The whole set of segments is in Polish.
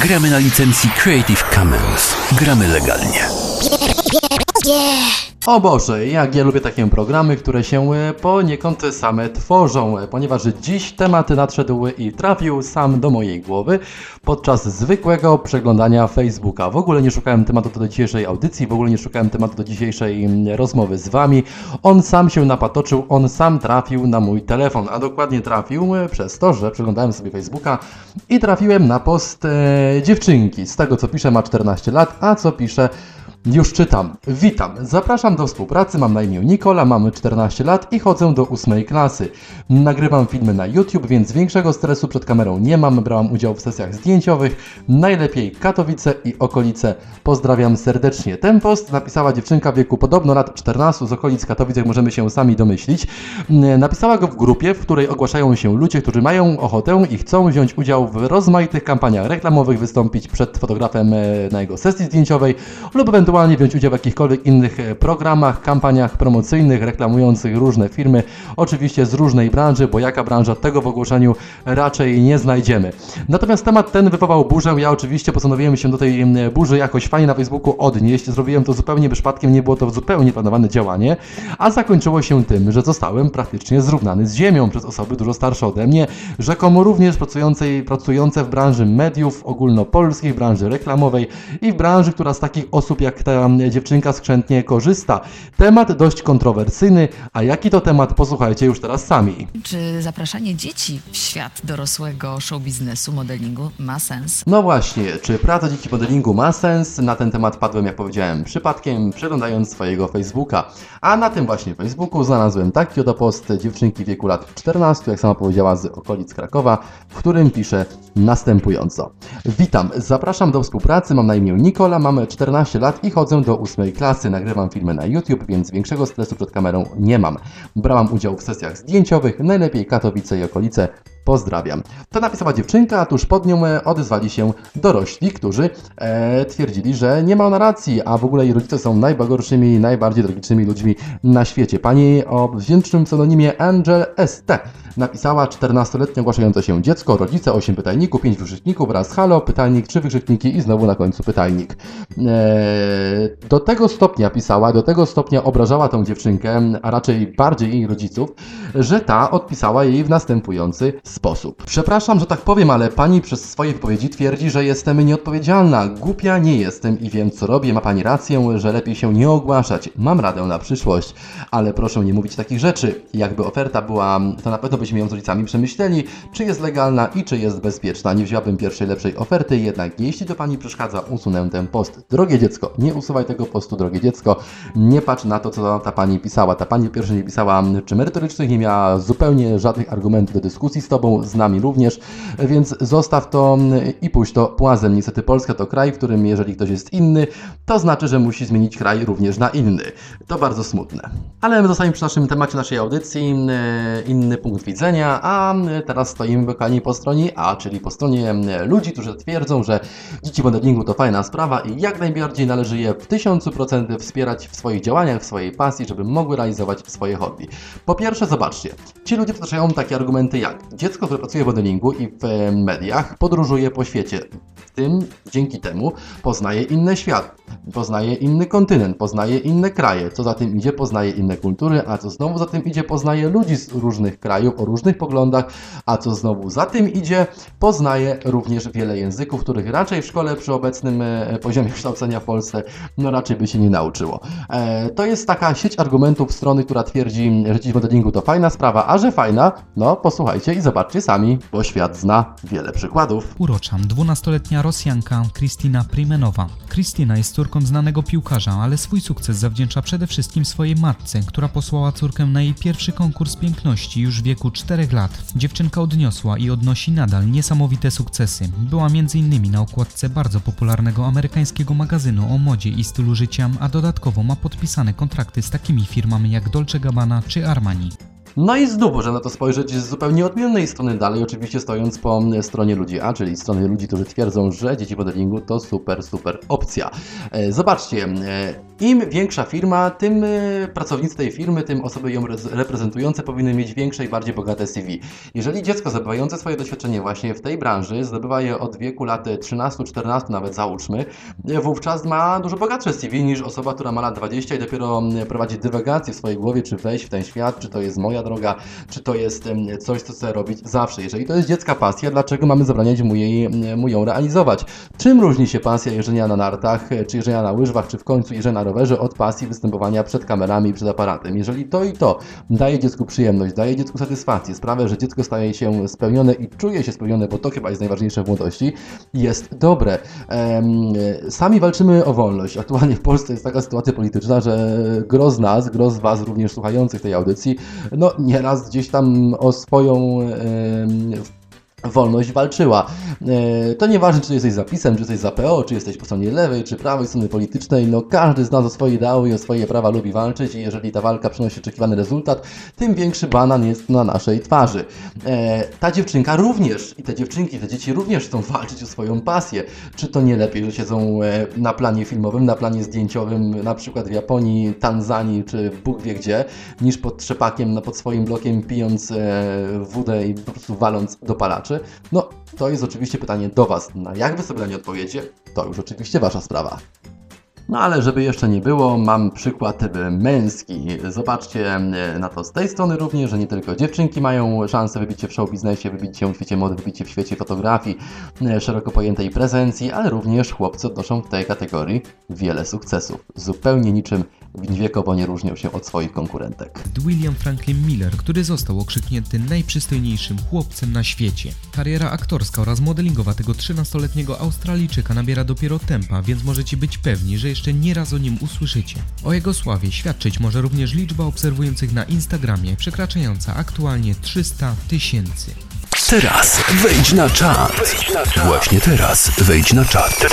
Gramy na licencji Creative Commons. Gramy legalnie. O Boże, jak ja lubię takie programy, które się e, poniekąd same tworzą, e, ponieważ dziś temat nadszedł i trafił sam do mojej głowy podczas zwykłego przeglądania Facebooka. W ogóle nie szukałem tematu do dzisiejszej audycji, w ogóle nie szukałem tematu do dzisiejszej rozmowy z Wami. On sam się napatoczył, on sam trafił na mój telefon, a dokładnie trafił e, przez to, że przeglądałem sobie Facebooka i trafiłem na post e, dziewczynki. Z tego co pisze ma 14 lat, a co pisze już czytam. Witam. Zapraszam do współpracy. Mam na imię Nikola, mamy 14 lat i chodzę do 8 klasy. Nagrywam filmy na YouTube, więc większego stresu przed kamerą nie mam. Brałam udział w sesjach zdjęciowych. Najlepiej Katowice i okolice. Pozdrawiam serdecznie. Ten post napisała dziewczynka w wieku podobno lat 14 z okolic Katowic, jak możemy się sami domyślić. Napisała go w grupie, w której ogłaszają się ludzie, którzy mają ochotę i chcą wziąć udział w rozmaitych kampaniach reklamowych, wystąpić przed fotografem e, na jego sesji zdjęciowej lub ewentualnie ewentualnie wziąć udział w jakichkolwiek innych e, programach, kampaniach promocyjnych reklamujących różne firmy, oczywiście z różnej branży, bo jaka branża tego w ogłoszeniu raczej nie znajdziemy. Natomiast temat ten wywołał burzę, ja oczywiście postanowiłem się do tej burzy jakoś fajnie na Facebooku odnieść, zrobiłem to zupełnie przypadkiem, nie było to zupełnie planowane działanie, a zakończyło się tym, że zostałem praktycznie zrównany z ziemią przez osoby dużo starsze ode mnie, rzekomo również pracującej, pracujące w branży mediów ogólnopolskich, branży reklamowej i w branży, która z takich osób jak ta dziewczynka skrzętnie korzysta. Temat dość kontrowersyjny, a jaki to temat posłuchajcie już teraz sami. Czy zapraszanie dzieci w świat dorosłego show biznesu, modelingu ma sens? No właśnie, czy praca dzieci modelingu ma sens? Na ten temat padłem, jak powiedziałem, przypadkiem, przeglądając swojego Facebooka. A na tym właśnie Facebooku znalazłem taki oto post dziewczynki w wieku lat 14, jak sama powiedziała, z okolic Krakowa, w którym pisze następująco. Witam, zapraszam do współpracy, mam na imię Nikola, mamy 14 lat i chodzę do ósmej klasy, nagrywam filmy na YouTube, więc większego stresu przed kamerą nie mam. Brałam udział w sesjach zdjęciowych, najlepiej Katowice i okolice, Pozdrawiam. To napisała dziewczynka, a tuż pod nią e, odezwali się dorośli, którzy e, twierdzili, że nie ma ona racji, a w ogóle jej rodzice są najbagorszymi, najbardziej tragicznymi ludźmi na świecie. Pani o wdzięcznym pseudonimie Angel ST napisała 14-letnie ogłaszające się dziecko, rodzice, 8 pytajników, 5 wykrzykników wraz halo, pytajnik, 3 wykrzykniki i znowu na końcu pytajnik. E, do tego stopnia pisała, do tego stopnia obrażała tą dziewczynkę, a raczej bardziej jej rodziców, że ta odpisała jej w następujący sposób. Przepraszam, że tak powiem, ale pani przez swoje wypowiedzi twierdzi, że jestem nieodpowiedzialna. Głupia nie jestem i wiem co robię. Ma pani rację, że lepiej się nie ogłaszać. Mam radę na przyszłość, ale proszę nie mówić takich rzeczy. Jakby oferta była, to na pewno byśmy ją z rodzicami przemyśleli, czy jest legalna i czy jest bezpieczna. Nie wziąłbym pierwszej lepszej oferty, jednak jeśli to pani przeszkadza, usunę ten post. Drogie dziecko, nie usuwaj tego postu, drogie dziecko. Nie patrz na to, co ta pani pisała. Ta pani pierwsze nie pisała czy merytorycznych, nie miała zupełnie żadnych argumentów do dyskusji z tobą Tobą, z nami również, więc zostaw to i pójść to płazem. Niestety Polska to kraj, w którym jeżeli ktoś jest inny, to znaczy, że musi zmienić kraj również na inny. To bardzo smutne. Ale my zostaniemy przy naszym temacie naszej audycji, inny punkt widzenia, a teraz stoimy wykani po stronie A, czyli po stronie ludzi, którzy twierdzą, że dzieci modelingu to fajna sprawa i jak najbardziej należy je w tysiącu procent wspierać w swoich działaniach, w swojej pasji, żeby mogły realizować swoje hobby. Po pierwsze, zobaczcie, ci ludzie przytaczają takie argumenty jak dziecko, które pracuje w modelingu i w mediach, podróżuje po świecie. W tym dzięki temu poznaje inny świat, poznaje inny kontynent, poznaje inne kraje. Co za tym idzie, poznaje inne kultury, a co znowu za tym idzie, poznaje ludzi z różnych krajów o różnych poglądach, a co znowu za tym idzie, poznaje również wiele języków, których raczej w szkole przy obecnym e, poziomie kształcenia w Polsce no raczej by się nie nauczyło. E, to jest taka sieć argumentów strony, która twierdzi, że dziś modelingu to fajna sprawa, a że fajna, no posłuchajcie i zobaczcie sami, bo świat zna wiele przykładów. Uroczam, 12-letnia Rosjanka Kristina Primenowa. Kristina jest córką znanego piłkarza, ale swój sukces zawdzięcza przede wszystkim swojej matce, która posłała córkę na jej pierwszy konkurs piękności już w wieku 4 lat. Dziewczynka odniosła i odnosi nadal niesamowite sukcesy. Była m.in. na okładce bardzo popularnego amerykańskiego magazynu o modzie i stylu życia, a dodatkowo ma podpisane kontrakty z takimi firmami jak Dolce Gabbana czy Armani. No i znów na to spojrzeć z zupełnie odmiennej strony dalej, oczywiście stojąc po stronie ludzi A, czyli strony ludzi, którzy twierdzą, że dzieci modelingu to super, super opcja. E, zobaczcie, e, Im większa firma, tym y, pracownicy tej firmy, tym osoby ją rez- reprezentujące powinny mieć większe i bardziej bogate CV. Jeżeli dziecko zdobywające swoje doświadczenie właśnie w tej branży, zdobywa je od wieku lat 13-14 nawet załóżmy, y, wówczas ma dużo bogatsze CV niż osoba, która ma lat 20 i dopiero y, prowadzi dywagację w swojej głowie, czy wejść w ten świat, czy to jest moja droga, czy to jest y, coś, co chcę robić zawsze. Jeżeli to jest dziecka pasja, dlaczego mamy zabraniać mu, jej, y, mu ją realizować? Czym różni się pasja jeżdżenia na nartach, y, czy jeżdżenia na łyżwach, czy w końcu jeżdżenia na rowerze od pasji występowania przed kamerami i przed aparatem? Jeżeli to i to daje dziecku przyjemność, daje dziecku satysfakcję, sprawia, że dziecko staje się spełnione i czuje się spełnione, bo to chyba jest najważniejsze w młodości, jest dobre. Sami walczymy o wolność. Aktualnie w Polsce jest taka sytuacja polityczna, że gro nas, gro Was również słuchających tej audycji, no nieraz gdzieś tam o swoją wolność walczyła. E, To nieważne, czy jesteś zapisem, czy jesteś za PO, czy jesteś po stronie lewej, czy prawej strony politycznej, no każdy z nas o swoje ideały i o swoje prawa lubi walczyć i jeżeli ta walka przynosi oczekiwany rezultat, tym większy banan jest na naszej twarzy. E, Ta dziewczynka również i te dziewczynki, te dzieci również chcą walczyć o swoją pasję. Czy to nie lepiej, że siedzą e, na planie filmowym, na planie zdjęciowym, na przykład w Japonii, Tanzanii, czy Bóg wie gdzie, niż pod trzepakiem, no, pod swoim blokiem, pijąc wódę i po prostu waląc do palaczy? No, to jest oczywiście pytanie do Was. Na jak Wy sobie na nie odpowiecie, to już oczywiście Wasza sprawa. No ale żeby jeszcze nie było, mam przykład męski. Zobaczcie e, na to z tej strony również, że nie tylko dziewczynki mają szansę wybić się w show biznesie, wybić się w świecie mody, wybić się w świecie fotografii, e, szeroko pojętej prezencji, ale również chłopcy odnoszą w tej kategorii wiele sukcesów. Zupełnie niczym wiekowo nie różnią się od swoich konkurentek. William Franklin Miller, który został okrzyknięty najprzystojniejszym chłopcem na świecie. Kariera aktorska oraz modelingowa tego 13-letniego Australijczyka nabiera dopiero tempa, więc możecie być pewni, że jeszcze nieraz o nim usłyszycie. O jego sławie świadczyć może również liczba obserwujących na Instagramie, przekraczająca aktualnie 300 tysięcy. Teraz wejdź na czat. Właśnie teraz wejdź na czat.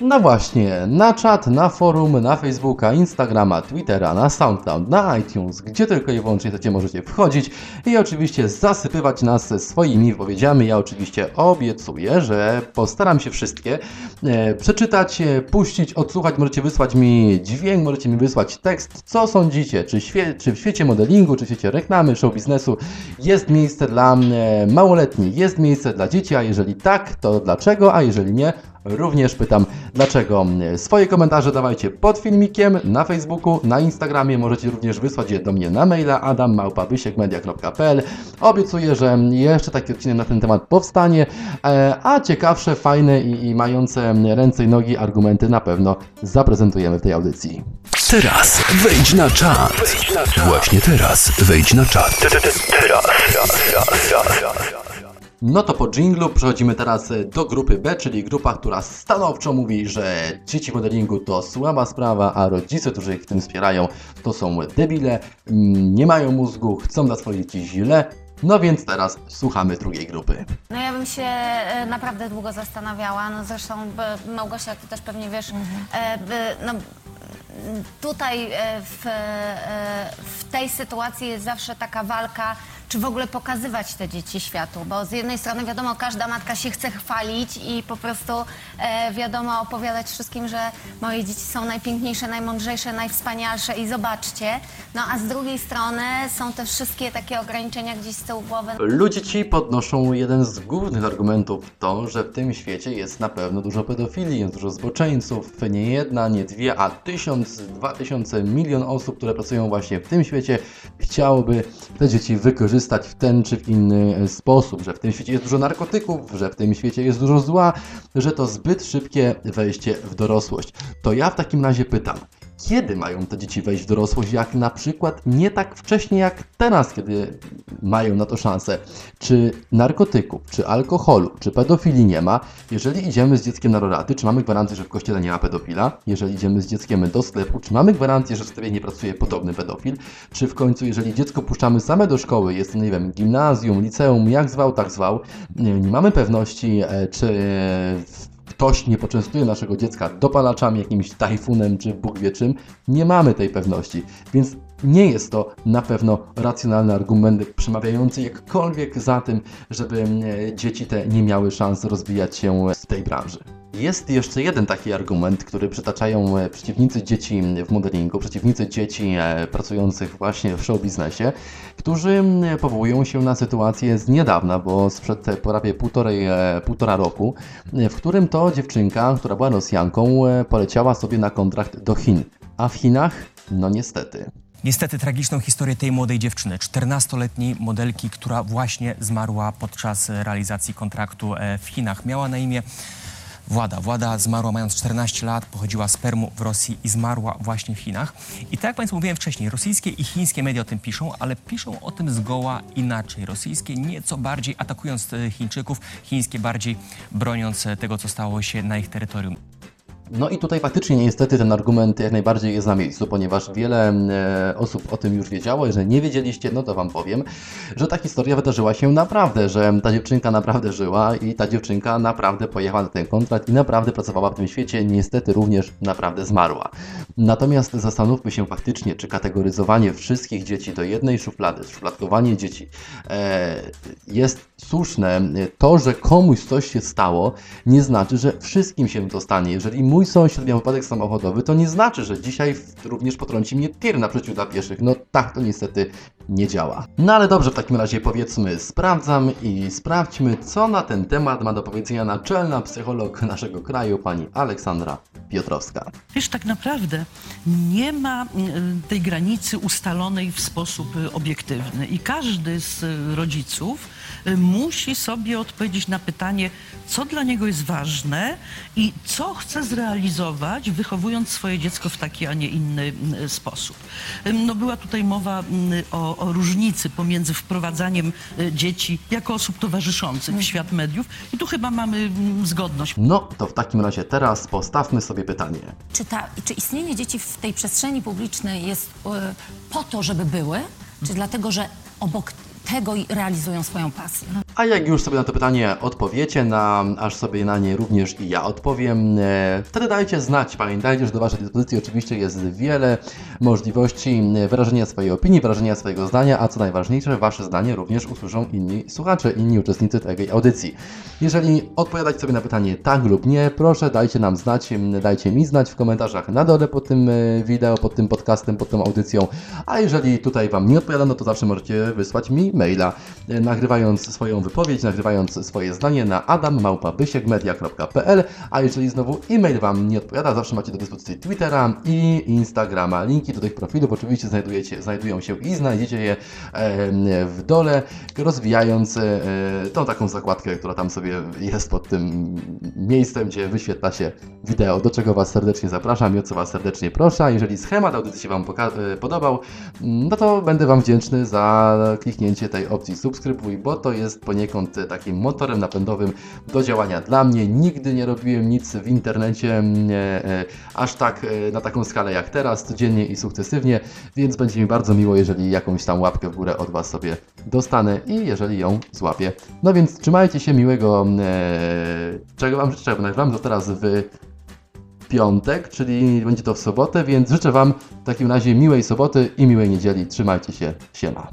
No właśnie, na czat, na forum, na Facebooka, Instagrama, Twittera, na SoundCloud, na iTunes, gdzie tylko i wyłącznie chcecie, możecie wchodzić i oczywiście zasypywać nas swoimi wypowiedziami. Ja oczywiście obiecuję, że postaram się wszystkie e, przeczytać, e, puścić, odsłuchać. Możecie wysłać mi dźwięk, możecie mi wysłać tekst. Co sądzicie? Czy, świe, czy w świecie modelingu, czy w świecie reklamy, show biznesu jest miejsce dla e, małoletnich, jest miejsce dla dzieci, a jeżeli tak, to dlaczego, a jeżeli nie, Również pytam, dlaczego. Swoje komentarze dawajcie pod filmikiem na Facebooku, na Instagramie. Możecie również wysłać je do mnie na maila adammałpabysiekmedia.pl. Obiecuję, że jeszcze taki odcinek na ten temat powstanie, e, a ciekawsze, fajne i, i mające ręce i nogi argumenty na pewno zaprezentujemy w tej audycji. Teraz wejdź na czat. Właśnie teraz wejdź na czat. No to po dżinglu przechodzimy teraz do grupy B, czyli grupa, która stanowczo mówi, że dzieci modelingu to słaba sprawa, a rodzice, którzy ich w tym wspierają, to są debile, mm, nie mają mózgu, chcą dla swoich dzieci źle. No więc teraz słuchamy drugiej grupy. No ja bym się e, naprawdę długo zastanawiała, no zresztą e, Małgosia, ty też pewnie wiesz, e, e, no, tutaj e, w, e, w tej sytuacji jest zawsze taka walka, czy w ogóle pokazywać te dzieci światu, bo z jednej strony wiadomo, każda matka się chce chwalić i po prostu e, wiadomo opowiadać wszystkim, że moje dzieci są najpiękniejsze, najmądrzejsze, najwspanialsze i zobaczcie, no a z drugiej strony są te wszystkie takie ograniczenia gdzieś z tyłu głowy, Ludzie ci podnoszą jeden z głównych argumentów to, że w tym świecie jest na pewno dużo pedofilii, jest dużo zboczeńców, nie jedna, nie dwie, a tysiąc, dwa tysiące, milion osób, które pracują właśnie w tym świecie, chciałoby te dzieci wykorzystać w ten czy w inny e, sposób, że w tym świecie jest dużo narkotyków, że w tym świecie jest dużo zła, że to zbyt szybkie wejście w dorosłość. To ja w takim razie pytam, kiedy mają te dzieci wejść w dorosłość, jak na przykład nie tak wcześnie jak teraz, kiedy mają na to szansę. Czy narkotyków, czy alkoholu, czy pedofilii nie ma? Jeżeli idziemy z dzieckiem na roraty, czy mamy gwarancję, że w kościele nie ma pedofila? Jeżeli idziemy z dzieckiem do sklepu, czy mamy gwarancję, że w sklepie nie pracuje podobny pedofil? Czy w końcu, jeżeli dziecko puszczamy same do szkoły, jest nie wiem, gimnazjum, liceum, jak zwał, tak zwał, nie, nie mamy pewności, e, czy ktoś nie poczęstuje naszego dziecka dopalaczami, jakimś tajfunem czy Bóg wie czym, nie mamy tej pewności. Więc nie jest to na pewno racjonalny argument przemawiający jakkolwiek za tym, żeby e, dzieci te nie miały szans rozwijać się w tej branży. Jest jeszcze jeden taki argument, który przytaczają e, przeciwnicy dzieci w modelingu, przeciwnicy dzieci e, pracujących właśnie w show biznesie, którzy powołują się na sytuację z niedawna, bo sprzed e, prawie półtorej, półtora roku, w którym to dziewczynka, która była Rosjanką, poleciała sobie na kontrakt do Chin. A w Chinach, no niestety. Niestety tragiczną historię tej młodej dziewczyny, 14-letniej modelki, która właśnie zmarła podczas realizacji kontraktu w Chinach. Miała na imię Włada. Włada zmarła mając 14 lat, pochodziła z Permu w Rosji i zmarła właśnie w Chinach. I tak jak Państwu mówiłem wcześniej, rosyjskie i chińskie media o tym piszą, ale piszą o tym zgoła inaczej. Rosyjskie nieco bardziej atakując e, Chińczyków, chińskie bardziej broniąc e, tego, co stało się na ich terytorium. No i tutaj faktycznie niestety ten argument jak najbardziej jest na miejscu, ponieważ wiele e, osób o tym już wiedziało. Jeżeli nie wiedzieliście, no to Wam powiem, że ta historia wydarzyła się naprawdę, że ta dziewczynka naprawdę żyła i ta dziewczynka naprawdę pojechała na ten kontrakt i naprawdę pracowała w tym świecie, niestety również naprawdę zmarła. Natomiast zastanówmy się faktycznie, czy kategoryzowanie wszystkich dzieci do jednej szuflady, szufladkowanie dzieci e, jest słuszne. To, że komuś coś się stało, nie znaczy, że wszystkim się to stanie. Jeżeli mój sąsiad miał wypadek samochodowy, to nie znaczy, że dzisiaj również potrąci mnie tir na przeciw dla pieszych. No tak to niestety nie działa. No ale dobrze, w takim razie powiedzmy, sprawdzam i sprawdźmy, co na ten temat ma do powiedzenia naczelna psycholog naszego kraju, pani Aleksandra Piotrowska. Wiesz, tak naprawdę nie ma y, tej granicy ustalonej w sposób y, obiektywny i każdy z y, rodziców musi sobie odpowiedzieć na pytanie, co dla niego jest ważne i co chce zrealizować, wychowując swoje dziecko w taki, a nie inny sposób. No, była tutaj mowa o, o różnicy pomiędzy wprowadzaniem dzieci jako osób towarzyszących w świat mediów i tu chyba mamy zgodność. No, to w takim razie teraz postawmy sobie pytanie. Czy, ta, czy istnienie dzieci w tej przestrzeni publicznej jest y, po to, żeby były, czy dlatego, że obok tego realizują swoją pasję. A jak już sobie na to pytanie odpowiecie, na, aż sobie na nie również i ja odpowiem, e, wtedy dajcie znać. Pamiętajcie, że do Waszej dyspozycji oczywiście jest wiele możliwości wyrażenia swojej opinii, wyrażenia swojego zdania, a co najważniejsze, Wasze zdanie również usłyszą inni słuchacze, inni uczestnicy tej audycji. Jeżeli odpowiadać sobie na pytanie tak lub nie, proszę dajcie nam znać, dajcie mi znać w komentarzach na dole pod tym e, wideo, pod tym podcastem, pod tą audycją, a jeżeli tutaj Wam nie odpowiadano, to zawsze możecie wysłać mi maila, e, nagrywając swoją wypowiedź, nagrywając swoje zdanie na adammałpa.bysiekmedia.pl, a jeżeli znowu e-mail Wam nie odpowiada, zawsze macie do dyspozycji Twittera i Instagrama. Linki do tych profilów oczywiście znajdujecie, znajdują się i znajdziecie je w dole, rozwijając e, tą taką zakładkę, która tam sobie jest pod tym miejscem, gdzie wyświetla się wideo, do czego Was serdecznie zapraszam i o co Was serdecznie proszę. jeżeli schemat audycji się Wam e, podobał, no to będę Wam wdzięczny za kliknięcie tej opcji subskrybuj, bo to jest poniekąd takim motorem napędowym do działania dla mnie. Nigdy nie robiłem nic w internecie e, aż tak na taką skalę jak teraz, codziennie i sukcesywnie, więc będzie mi bardzo miło, jeżeli jakąś tam łapkę w górę od Was sobie dostanę i jeżeli ją złapię. No więc trzymajcie się, miłego, e, czego Wam życzę, bo nagrywam to teraz w piątek, czyli będzie to w sobotę, więc życzę Wam w takim razie miłej soboty i miłej niedzieli. Trzymajcie się, siema.